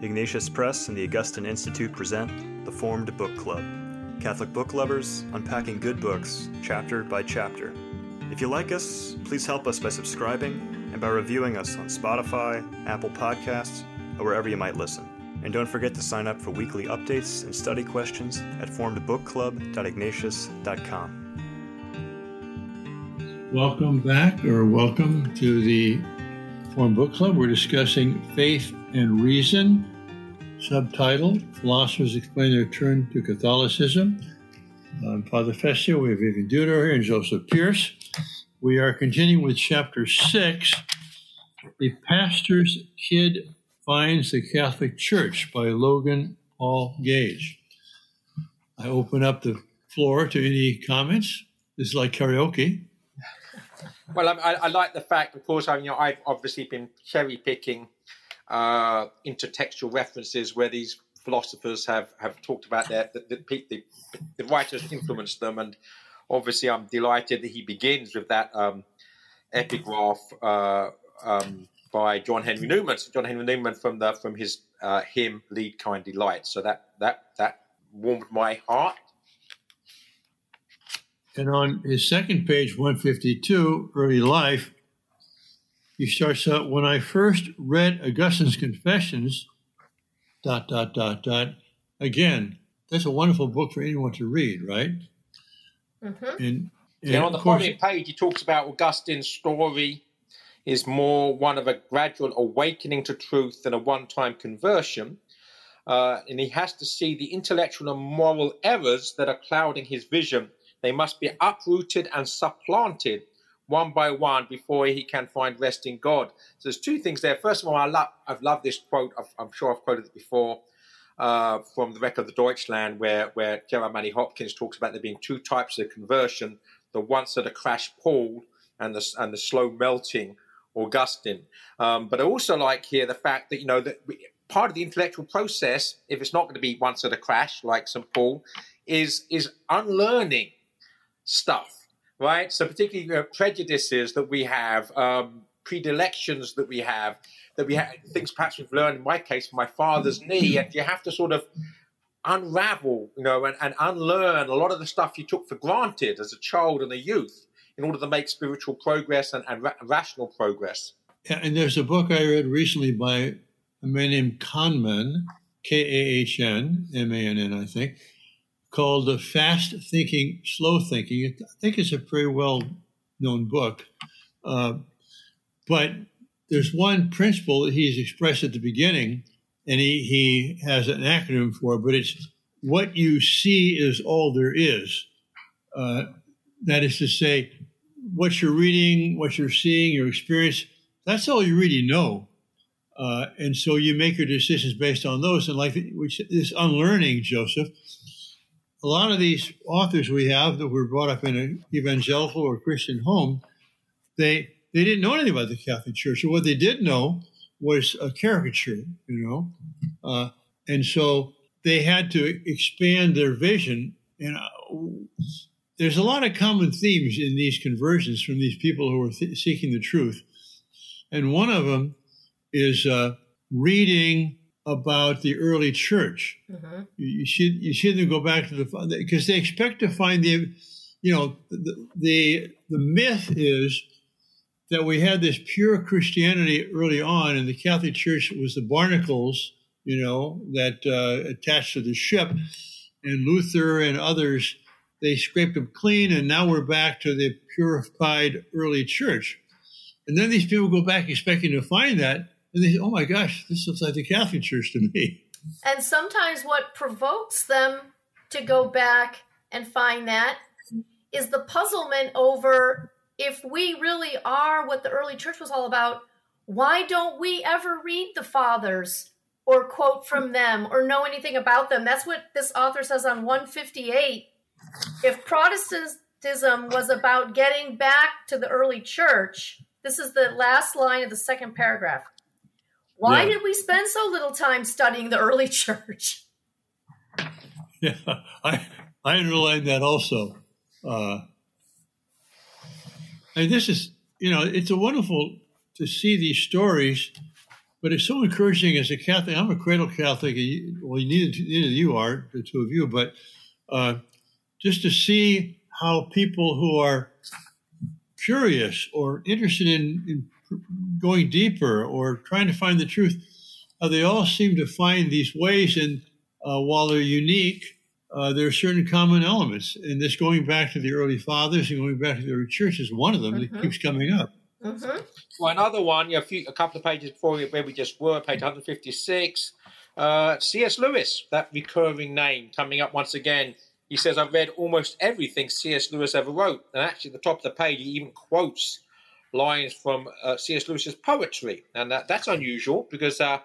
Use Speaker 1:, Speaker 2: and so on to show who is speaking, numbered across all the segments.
Speaker 1: Ignatius Press and the Augustine Institute present the Formed Book Club. Catholic book lovers unpacking good books, chapter by chapter. If you like us, please help us by subscribing and by reviewing us on Spotify, Apple Podcasts, or wherever you might listen. And don't forget to sign up for weekly updates and study questions at formedbookclub.ignatius.com.
Speaker 2: Welcome back, or welcome to the Formed Book Club. We're discussing faith and reason. Subtitle Philosophers Explain Their Turn to Catholicism. I'm Father Fessio. We have Vivian Dudro here and Joseph Pearce. We are continuing with chapter six The Pastor's Kid Finds the Catholic Church by Logan Paul Gage. I open up the floor to any comments. This is like karaoke.
Speaker 3: Well, I, I, like the fact, of course, I, you know, I've obviously been cherry picking uh, intertextual references where these philosophers have, have talked about their the, the, the, writers influenced them, and obviously, I'm delighted that he begins with that um, epigraph uh, um, by John Henry Newman. So John Henry Newman from the from his uh, hymn "Lead Kindly Light." So that that that warmed my heart.
Speaker 2: And on his second page, 152, early life, he starts out when I first read Augustine's Confessions, dot, dot, dot, dot. Again, that's a wonderful book for anyone to read, right?
Speaker 3: Mm-hmm. And, and yeah, on the following page, he talks about Augustine's story is more one of a gradual awakening to truth than a one time conversion. Uh, and he has to see the intellectual and moral errors that are clouding his vision they must be uprooted and supplanted one by one before he can find rest in God. So there's two things there. First of all, I love, I've loved this quote. i am sure I've quoted it before uh, from the Wreck of the Deutschland, where where Gerard Manley Hopkins talks about there being two types of conversion: the ones that a crash Paul and the and the slow melting Augustine. Um, but I also like here the fact that you know that part of the intellectual process, if it's not going to be once at a crash like St Paul, is is unlearning stuff, right? So particularly you know, prejudices that we have, um, predilections that we have, that we have things perhaps we've learned in my case from my father's knee, and you have to sort of unravel, you know, and, and unlearn a lot of the stuff you took for granted as a child and a youth in order to make spiritual progress and, and ra- rational progress.
Speaker 2: Yeah, and there's a book I read recently by a man named Kahneman, K A H N M A N N, I think, called Fast Thinking, Slow Thinking. I think it's a pretty well known book. Uh, but there's one principle that he's expressed at the beginning, and he, he has an acronym for it, but it's what you see is all there is. Uh, that is to say, what you're reading, what you're seeing, your experience, that's all you really know. Uh, and so you make your decisions based on those. And like which, this unlearning, Joseph, a lot of these authors we have that were brought up in an evangelical or Christian home, they they didn't know anything about the Catholic Church. Or what they did know was a caricature, you know, uh, and so they had to expand their vision. And uh, there's a lot of common themes in these conversions from these people who are th- seeking the truth, and one of them is uh, reading about the early church. Mm-hmm. You should you shouldn't go back to the because they expect to find the, you know, the, the the myth is that we had this pure Christianity early on, and the Catholic Church was the barnacles, you know, that uh, attached to the ship, and Luther and others they scraped them clean, and now we're back to the purified early church. And then these people go back expecting to find that, and they say, oh my gosh, this looks like the Catholic Church to me.
Speaker 4: And sometimes what provokes them to go back and find that is the puzzlement over if we really are what the early church was all about, why don't we ever read the fathers or quote from them or know anything about them? That's what this author says on 158. If Protestantism was about getting back to the early church, this is the last line of the second paragraph. Why yeah. did we spend so little time studying the early church?
Speaker 2: Yeah, I I underlined that also. Uh, and this is, you know, it's a wonderful to see these stories but it's so encouraging as a Catholic. I'm a cradle Catholic. Well, neither, neither of you are, the two of you, but uh, just to see how people who are curious or interested in, in going deeper or trying to find the truth, uh, they all seem to find these ways. And uh, while they're unique, uh, there are certain common elements. And this going back to the early fathers and going back to the early church is one of them mm-hmm. that keeps coming up.
Speaker 3: Mm-hmm. Well, another one, a, few, a couple of pages before where we just were, page 156. Uh, C.S. Lewis, that recurring name coming up once again. He says, I've read almost everything C.S. Lewis ever wrote. And actually, at the top of the page, he even quotes lines from uh, C.S. Lewis's poetry. And that, that's unusual because uh,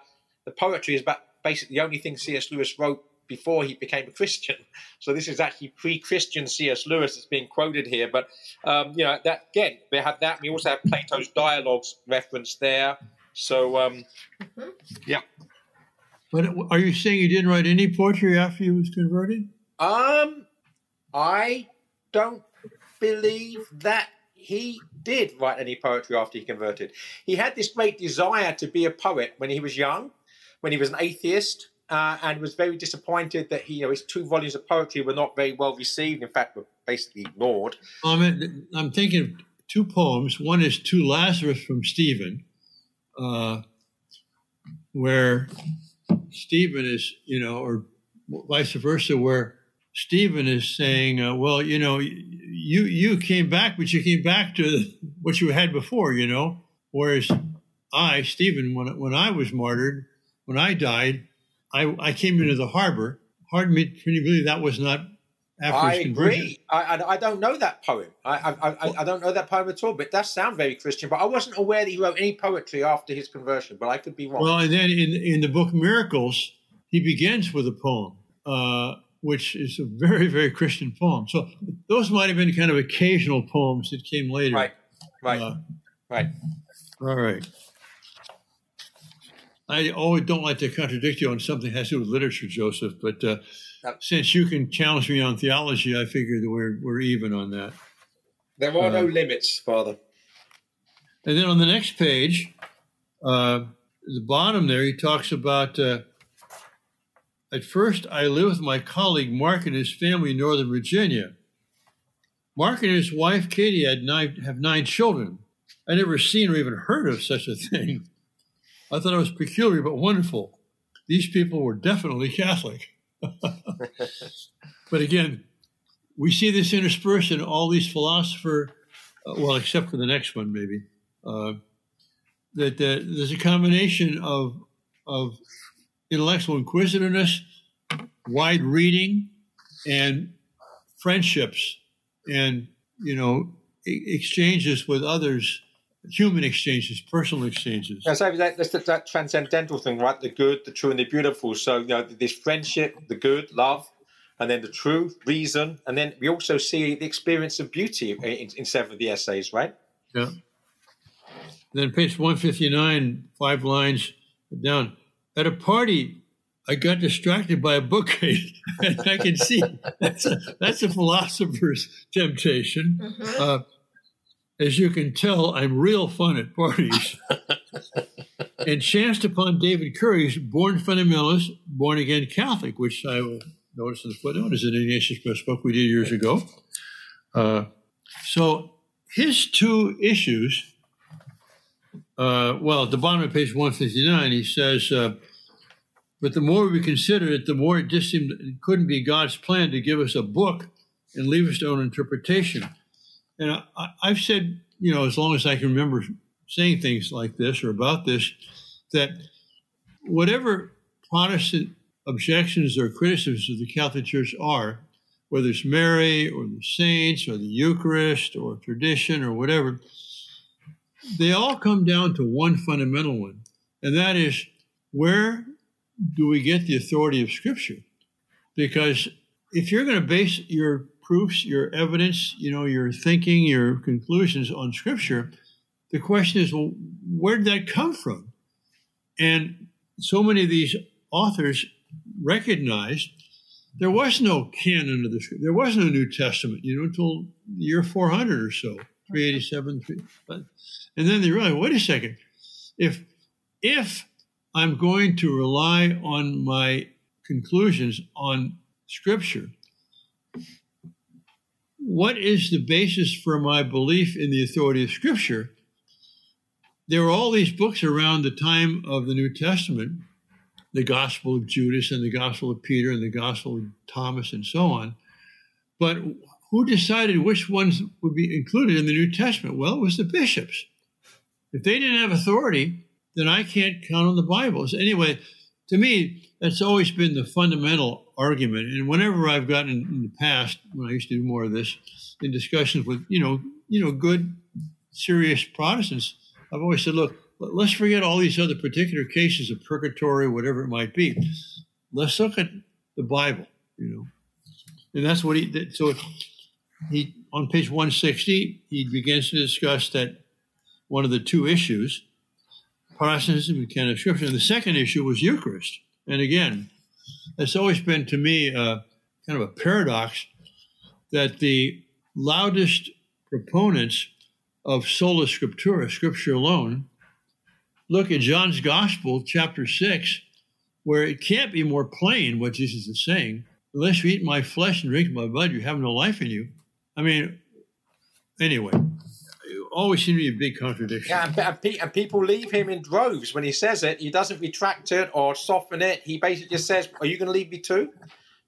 Speaker 3: the poetry is about basically the only thing C.S. Lewis wrote before he became a Christian. So this is actually pre-Christian C.S. Lewis that's being quoted here. But um, you know that again, we have that. We also have Plato's dialogues referenced there. So um, mm-hmm. yeah.
Speaker 2: But are you saying he didn't write any poetry after he was converted?
Speaker 3: Um, I don't believe that he did write any poetry after he converted. He had this great desire to be a poet when he was young, when he was an atheist uh, and was very disappointed that he, you know, his two volumes of poetry were not very well received. In fact, were basically ignored.
Speaker 2: I'm, thinking of two poems. One is To Lazarus from Stephen, uh, where Stephen is, you know, or vice versa, where Stephen is saying, uh, "Well, you know, you you came back, but you came back to what you had before, you know. Whereas I, Stephen, when when I was martyred, when I died, I, I came into the harbor. Hard me to believe that was not after I his conversion. agree.
Speaker 3: I, I, I, don't know that poem. I, I, I, don't know that poem at all, but that sounds very Christian. But I wasn't aware that he wrote any poetry after his conversion, but I could be wrong.
Speaker 2: Well, and then in, in the book Miracles, he begins with a poem, uh, which is a very, very Christian poem. So those might have been kind of occasional poems that came later.
Speaker 3: Right, right, uh, right.
Speaker 2: All right. I always don't like to contradict you on something that has to do with literature, Joseph, but uh, since you can challenge me on theology, I figure that we're, we're even on that.
Speaker 3: There are uh, no limits, Father.
Speaker 2: And then on the next page, uh, the bottom there, he talks about uh, at first I lived with my colleague Mark and his family in Northern Virginia. Mark and his wife Katie had nine, have nine children. I never seen or even heard of such a thing. I thought it was peculiar but wonderful. These people were definitely Catholic. but again, we see this interspersed in all these philosopher, uh, well, except for the next one, maybe, uh, that, that there's a combination of, of intellectual inquisitiveness, wide reading, and friendships and, you know, exchanges with others human exchanges, personal exchanges.
Speaker 3: Yeah, so that, that's that, that, transcendental thing, right? The good, the true, and the beautiful. So, you know, this friendship, the good, love, and then the truth, reason, and then we also see the experience of beauty in, in several of the essays, right?
Speaker 2: Yeah. Then page 159, five lines down. At a party, I got distracted by a bookcase. I can see that's a, that's a philosopher's temptation. Mm-hmm. Uh, as you can tell, I'm real fun at parties. and chanced upon David Currie's Born Fundamentalist, Born Again Catholic, which I will notice in the footnote is an Ignatius Press book we did years ago. Uh, so his two issues, uh, well, at the bottom of page 159, he says, uh, but the more we consider it, the more it just seemed it couldn't be God's plan to give us a book and leave us to own interpretation. And I, I've said, you know, as long as I can remember saying things like this or about this, that whatever Protestant objections or criticisms of the Catholic Church are, whether it's Mary or the saints or the Eucharist or tradition or whatever, they all come down to one fundamental one, and that is where do we get the authority of Scripture? Because if you're going to base your proofs, your evidence, you know, your thinking, your conclusions on Scripture, the question is, well, where did that come from? And so many of these authors recognized there was no canon of the Scripture. There was no New Testament, you know, until the year 400 or so, 387. And then they realized, wait a second, if if I'm going to rely on my conclusions on Scripture. What is the basis for my belief in the authority of Scripture? There were all these books around the time of the New Testament the Gospel of Judas and the Gospel of Peter and the Gospel of Thomas and so on. But who decided which ones would be included in the New Testament? Well, it was the bishops. If they didn't have authority, then I can't count on the Bibles. Anyway, to me, that's always been the fundamental argument. And whenever I've gotten in the past, when I used to do more of this, in discussions with, you know, you know, good, serious Protestants, I've always said, look, let's forget all these other particular cases of purgatory, whatever it might be. Let's look at the Bible, you know. And that's what he did. So he, on page 160, he begins to discuss that one of the two issues, Protestantism and canon of Scripture. And the second issue was Eucharist. And again, it's always been to me uh, kind of a paradox that the loudest proponents of sola scriptura, scripture alone, look at John's Gospel, chapter 6, where it can't be more plain what Jesus is saying. Unless you eat my flesh and drink my blood, you have no life in you. I mean, anyway, it always seems to be a big contradiction.
Speaker 3: Yeah, and, and people leave him in droves when he says it. He doesn't retract it or soften it. He basically just says, Are you going to leave me too?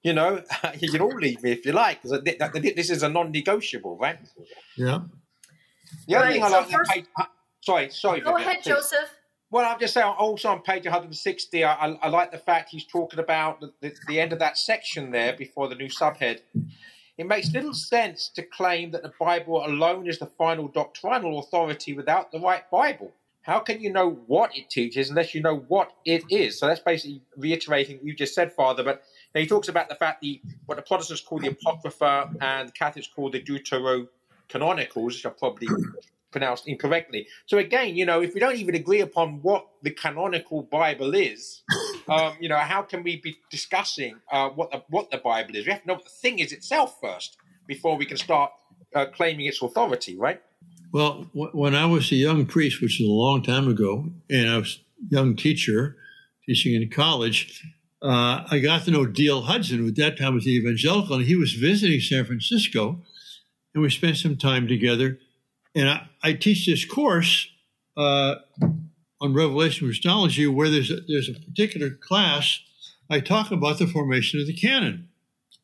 Speaker 3: You know, you can all leave me if you like, because this is a non negotiable, right?
Speaker 2: Yeah.
Speaker 3: The other right, thing I so like, first, uh, sorry, sorry.
Speaker 4: Go ahead, Joseph.
Speaker 3: Well, I'm just saying, also on page 160, I, I, I like the fact he's talking about the, the, the, end of that section there before the new subhead. It makes little sense to claim that the Bible alone is the final doctrinal authority without the right Bible. How can you know what it teaches unless you know what it is? So that's basically reiterating what you just said, Father. But he talks about the fact the what the Protestants call the Apocrypha and the Catholics call the Deuterocanonicals, which are probably pronounced incorrectly. So again, you know, if we don't even agree upon what the canonical Bible is, um, you know, how can we be discussing uh, what the what the Bible is? We have to know what the thing is itself first before we can start uh, claiming its authority, right?
Speaker 2: Well, w- when I was a young priest, which is a long time ago, and I was a young teacher teaching in college, uh, I got to know Dale Hudson, who at that time was the evangelical, and he was visiting San Francisco, and we spent some time together and I, I teach this course uh, on Revelation Christology where there's a, there's a particular class I talk about the formation of the canon.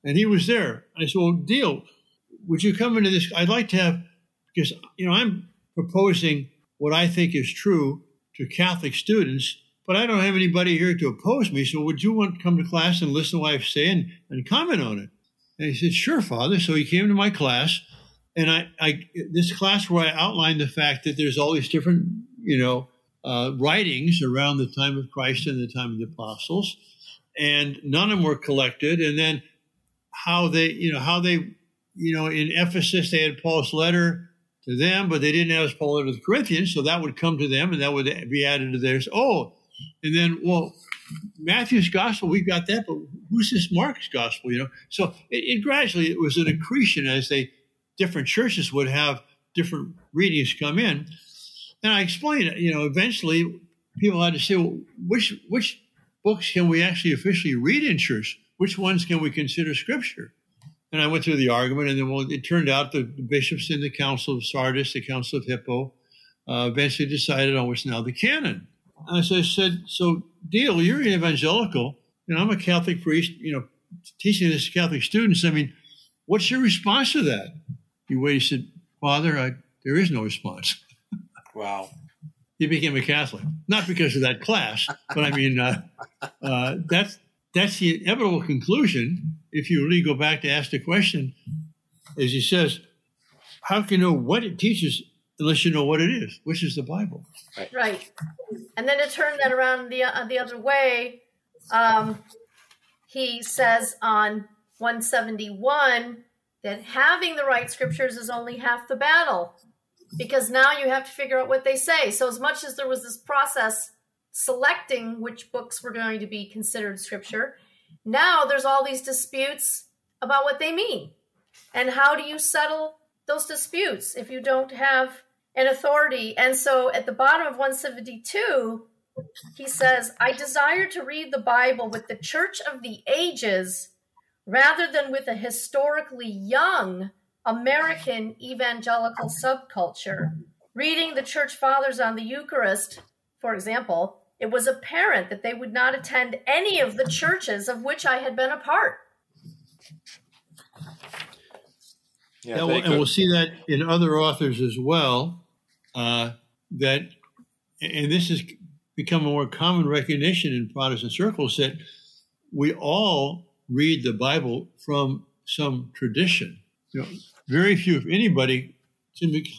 Speaker 2: And he was there. I said, Well, Dale, would you come into this? I'd like to have, because, you know, I'm proposing what I think is true to Catholic students, but I don't have anybody here to oppose me. So would you want to come to class and listen to what I say and, and comment on it? And he said, Sure, Father. So he came to my class and I, I this class where I outlined the fact that there's all these different, you know, uh, writings around the time of Christ and the time of the apostles, and none of them were collected. And then how they, you know, how they, you know, in Ephesus they had Paul's letter to them, but they didn't have Paul's letter to the Corinthians, so that would come to them, and that would be added to theirs. Oh, and then well, Matthew's gospel, we've got that, but who's this Mark's gospel? You know, so it, it gradually it was an accretion as they different churches would have different readings come in. And I explained, it. you know, eventually people had to say, well, which which books can we actually officially read in church? Which ones can we consider scripture? And I went through the argument, and then well, it turned out the, bishops in the Council of Sardis, the Council of Hippo, uh, eventually decided on what's now the canon. And so I said, so Dale, you're an evangelical, and I'm a Catholic priest, you know, teaching this to Catholic students. I mean, what's your response to that? He waited. He said, Father, I, there is no response.
Speaker 3: Wow.
Speaker 2: he became a Catholic, not because of that class, but I mean, uh, uh, that's that's the inevitable conclusion. If you really go back to ask the question, as he says, how can you know what it teaches unless you know what it is, which is the Bible?
Speaker 4: Right. right. And then to turn that around the uh, the other way, um, he says on 171 that having the right scriptures is only half the battle because now you have to figure out what they say. So, as much as there was this process selecting which books were going to be considered scripture, now there's all these disputes about what they mean. And how do you settle those disputes if you don't have an authority? And so, at the bottom of 172, he says, I desire to read the Bible with the church of the ages rather than with a historically young American evangelical subculture. Reading the church fathers on the Eucharist, for example, it was apparent that they would not attend any of the churches of which I had been a part.
Speaker 2: Yeah, and, we'll, and we'll see that in other authors as well. Uh, that, and this has become a more common recognition in Protestant circles that we all read the Bible from some tradition. You know, very few, if anybody,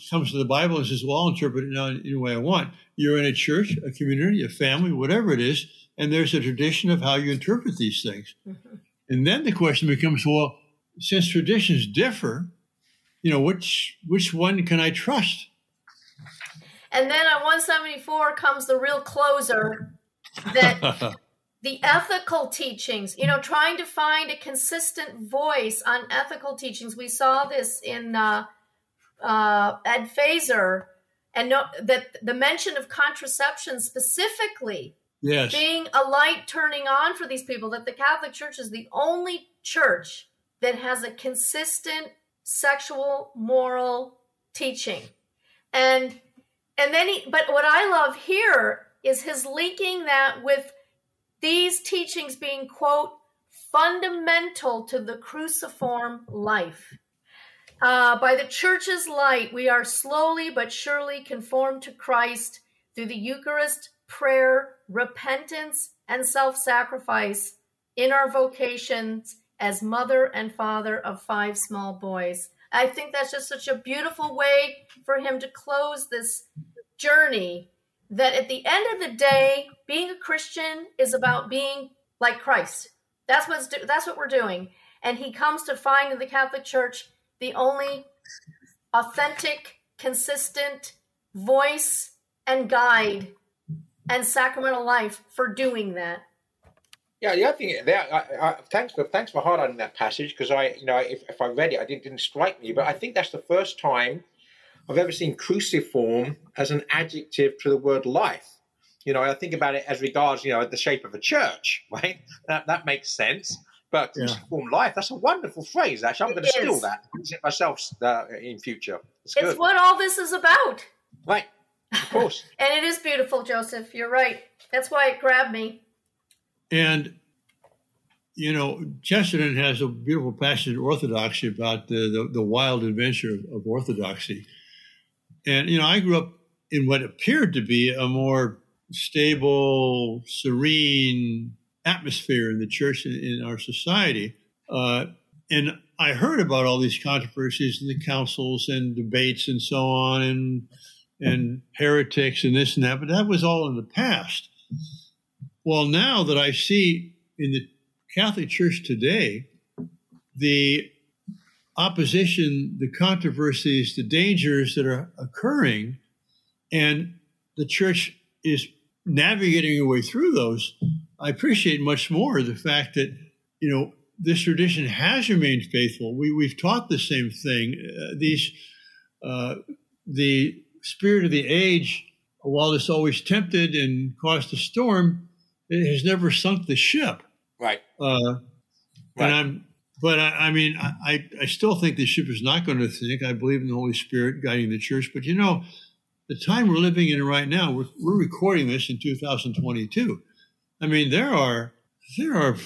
Speaker 2: comes to the Bible and says, "Well, I'll interpret it now in any way I want." You're in a church, a community, a family, whatever it is, and there's a tradition of how you interpret these things. Mm-hmm. And then the question becomes, well, since traditions differ, you know, which which one can I trust?
Speaker 4: And then on 174 comes the real closer that the ethical teachings, you know, trying to find a consistent voice on ethical teachings. We saw this in uh, uh, Ed Feser, and no, that the mention of contraception specifically
Speaker 2: yes.
Speaker 4: being a light turning on for these people, that the Catholic Church is the only church that has a consistent sexual moral teaching. And and then he but what I love here is his linking that with these teachings being, quote, fundamental to the cruciform life. Uh, by the church's light, we are slowly but surely conformed to Christ through the Eucharist, prayer, repentance, and self sacrifice in our vocations as mother and father of five small boys. I think that's just such a beautiful way for him to close this journey that at the end of the day, being a Christian is about being like Christ. That's what's do- that's what we're doing. And he comes to find in the Catholic Church the only authentic, consistent voice and guide and sacramental life for doing that.
Speaker 3: Yeah, the other thing there, I, I, thanks for thanks for highlighting that passage because I, you know, if, if I read it, I didn't didn't strike me, but I think that's the first time I've ever seen cruciform as an adjective to the word life. You know, I think about it as regards, you know, the shape of a church, right? That, that makes sense. But cruciform yeah. life, that's a wonderful phrase, actually. I'm going to steal that use it myself uh, in future.
Speaker 4: It's, it's what all this is about.
Speaker 3: Right, of course.
Speaker 4: and it is beautiful, Joseph. You're right. That's why it grabbed me.
Speaker 2: And you know, Chesterton has a beautiful passage in Orthodoxy about the, the, the wild adventure of, of, Orthodoxy. And, you know, I grew up in what appeared to be a more stable, serene atmosphere in the church and in our society. Uh, and I heard about all these controversies and the councils and debates and so on, and and heretics and this and that, but that was all in the past. Well, now that I see in the Catholic Church today, the opposition, the controversies, the dangers that are occurring, and the church is navigating her way through those, I appreciate much more the fact that, you know, this tradition has remained faithful. We, we've taught the same thing. Uh, these, uh, the spirit of the age, while it's always tempted and caused a storm, it has never sunk the ship.
Speaker 3: Right.
Speaker 2: Uh, right. And I'm but I, I mean, I, I still think the ship is not going to sink. I believe in the Holy Spirit guiding the church. But you know, the time we're living in right now, we're, we're recording this in 2022. I mean, there are there are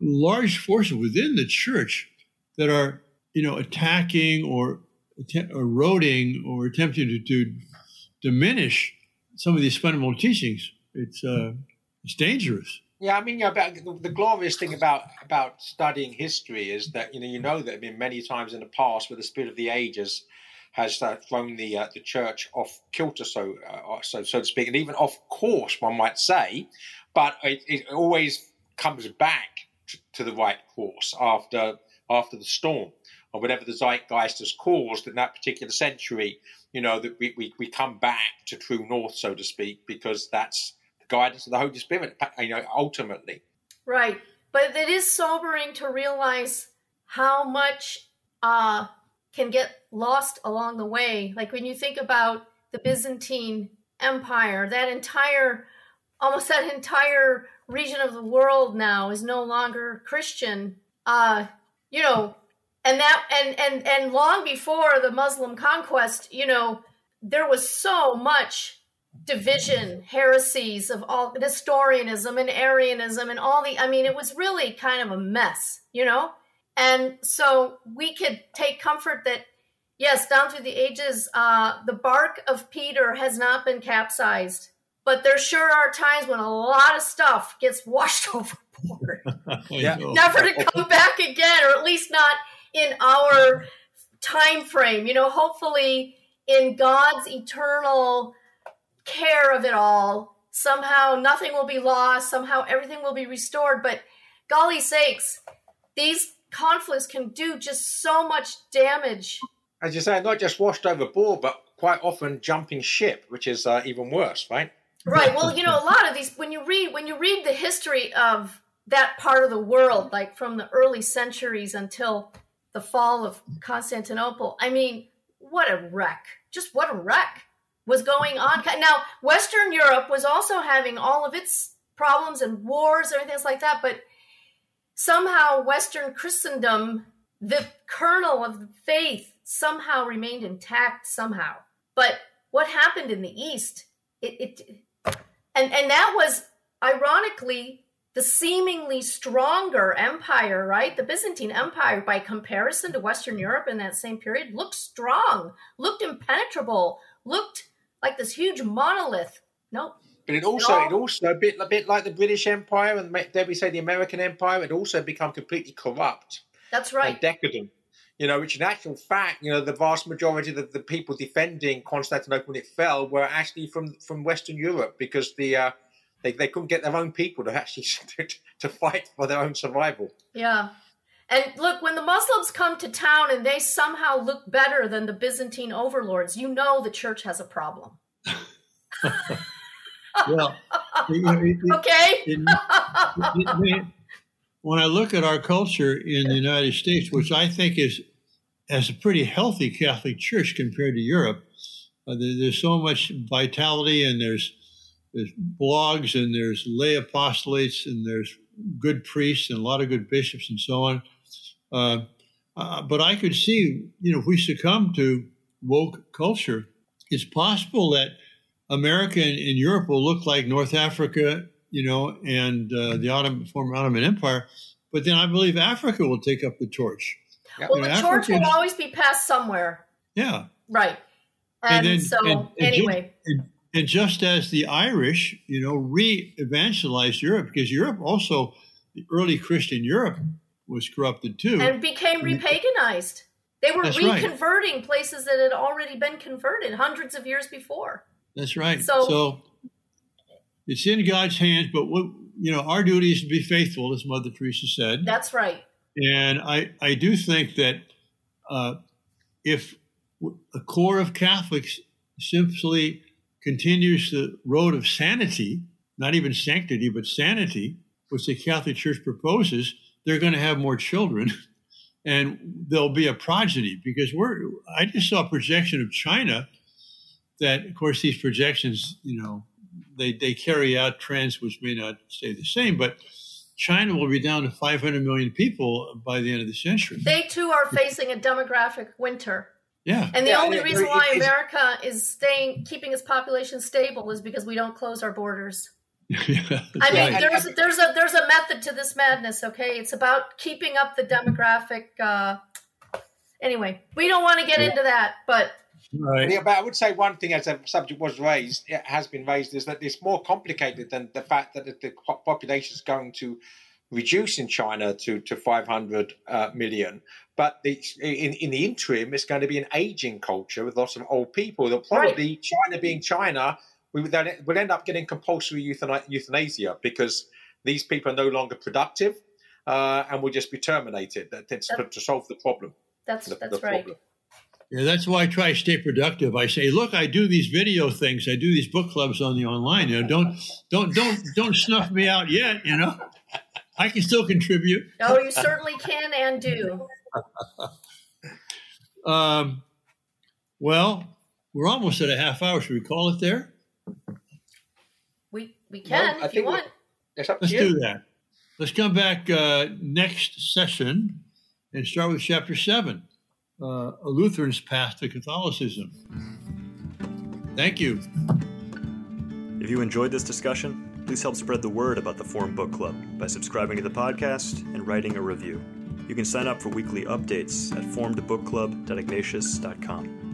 Speaker 2: large forces within the church that are, you know, attacking or eroding or attempting to, to diminish some of these fundamental teachings. It's uh, it's dangerous.
Speaker 3: Yeah, I mean, yeah, about the glorious thing about about studying history is that you know you know that I mean many times in the past where the spirit of the ages has uh, thrown the uh, the church off kilter, so uh, so so to speak, and even off course, one might say. But it, it always comes back to, to the right course after after the storm or whatever the zeitgeist has caused in that particular century. You know that we, we, we come back to true north, so to speak, because that's guidance of the Holy Spirit, you know, ultimately.
Speaker 4: Right. But it is sobering to realize how much uh, can get lost along the way. Like when you think about the Byzantine Empire, that entire almost that entire region of the world now is no longer Christian. Uh, you know, and that and and and long before the Muslim conquest, you know, there was so much division, heresies of all Nestorianism and Arianism and all the I mean, it was really kind of a mess, you know? And so we could take comfort that yes, down through the ages, uh, the bark of Peter has not been capsized. But there sure are times when a lot of stuff gets washed overboard. yeah. Never to come back again, or at least not in our time frame. You know, hopefully in God's eternal care of it all, somehow nothing will be lost, somehow everything will be restored. But golly sakes, these conflicts can do just so much damage.
Speaker 3: As you say, not just washed overboard, but quite often jumping ship, which is uh, even worse, right?
Speaker 4: Right. Well, you know, a lot of these when you read when you read the history of that part of the world, like from the early centuries until the fall of Constantinople, I mean, what a wreck! Just what a wreck was going on. Now, Western Europe was also having all of its problems and wars and everything like that, but somehow Western Christendom, the kernel of the faith, somehow remained intact somehow. But what happened in the East, it, it and and that was ironically the seemingly stronger empire, right? The Byzantine Empire, by comparison to Western Europe in that same period, looked strong, looked impenetrable, looked like this huge monolith. Nope.
Speaker 3: But it also, it also a bit, a bit like the British Empire and dare we say the American Empire, it also become completely corrupt.
Speaker 4: That's right.
Speaker 3: decadent. You know, which in actual fact, you know, the vast majority of the, the people defending Constantinople when it fell were actually from from Western Europe because the uh, they, they couldn't get their own people to actually to fight for their own survival.
Speaker 4: Yeah. And look, when the Muslims come to town and they somehow look better than the Byzantine overlords, you know the church has a problem. well, it, okay.
Speaker 2: It, when I look at our culture in the United States, which I think is has a pretty healthy Catholic Church compared to Europe, uh, there, there's so much vitality, and there's there's blogs, and there's lay apostolates, and there's good priests, and a lot of good bishops, and so on. Uh, uh, but I could see, you know, if we succumb to woke culture, it's possible that America and, and Europe will look like North Africa, you know, and uh, the Ottoman, former Ottoman Empire. But then I believe Africa will take up the torch.
Speaker 4: Well, you know, the torch will always be passed somewhere.
Speaker 2: Yeah.
Speaker 4: Right. And, and then, so, and, anyway.
Speaker 2: Just, and just as the Irish, you know, re-evangelized Europe, because Europe also, the early Christian Europe was corrupted too,
Speaker 4: and became repaganized. They were That's reconverting right. places that had already been converted hundreds of years before.
Speaker 2: That's right. So, so it's in God's hands, but what, you know, our duty is to be faithful, as Mother Teresa said.
Speaker 4: That's right.
Speaker 2: And I, I do think that uh, if a core of Catholics simply continues the road of sanity, not even sanctity, but sanity, which the Catholic Church proposes, they're going to have more children and there'll be a progeny because we're I just saw a projection of China that of course these projections, you know, they, they carry out trends which may not stay the same, but China will be down to 500 million people by the end of the century.
Speaker 4: They too are facing a demographic winter.
Speaker 2: Yeah.
Speaker 4: And the
Speaker 2: yeah,
Speaker 4: only it, reason why America is staying, keeping its population stable is because we don't close our borders. Yeah, I mean, right. there's there's a there's a method to this madness. Okay, it's about keeping up the demographic. Uh, anyway, we don't want to get yeah. into that, but
Speaker 3: Right. Yeah, but I would say one thing, as the subject was raised, it has been raised, is that it's more complicated than the fact that the population is going to reduce in China to, to 500 uh, million. But the, in, in the interim, it's going to be an aging culture with lots of old people. That probably right. China being China, we would then will end up getting compulsory euthanasia because these people are no longer productive uh, and will just be terminated. That's to, to solve the problem.
Speaker 4: That's
Speaker 3: the,
Speaker 4: that's the right. Problem.
Speaker 2: Yeah, that's why I try to stay productive. I say, look, I do these video things. I do these book clubs on the online. You know, don't don't don't don't snuff me out yet. You know, I can still contribute.
Speaker 4: Oh, you certainly can and do.
Speaker 2: um, well, we're almost at a half hour. Should we call it there?
Speaker 4: We We can well, if you want.
Speaker 2: Let's do that. Let's come back uh, next session and start with chapter seven uh, A Lutheran's Path to Catholicism. Thank you.
Speaker 1: If you enjoyed this discussion, please help spread the word about the Formed Book Club by subscribing to the podcast and writing a review. You can sign up for weekly updates at formedbookclub.ignatius.com.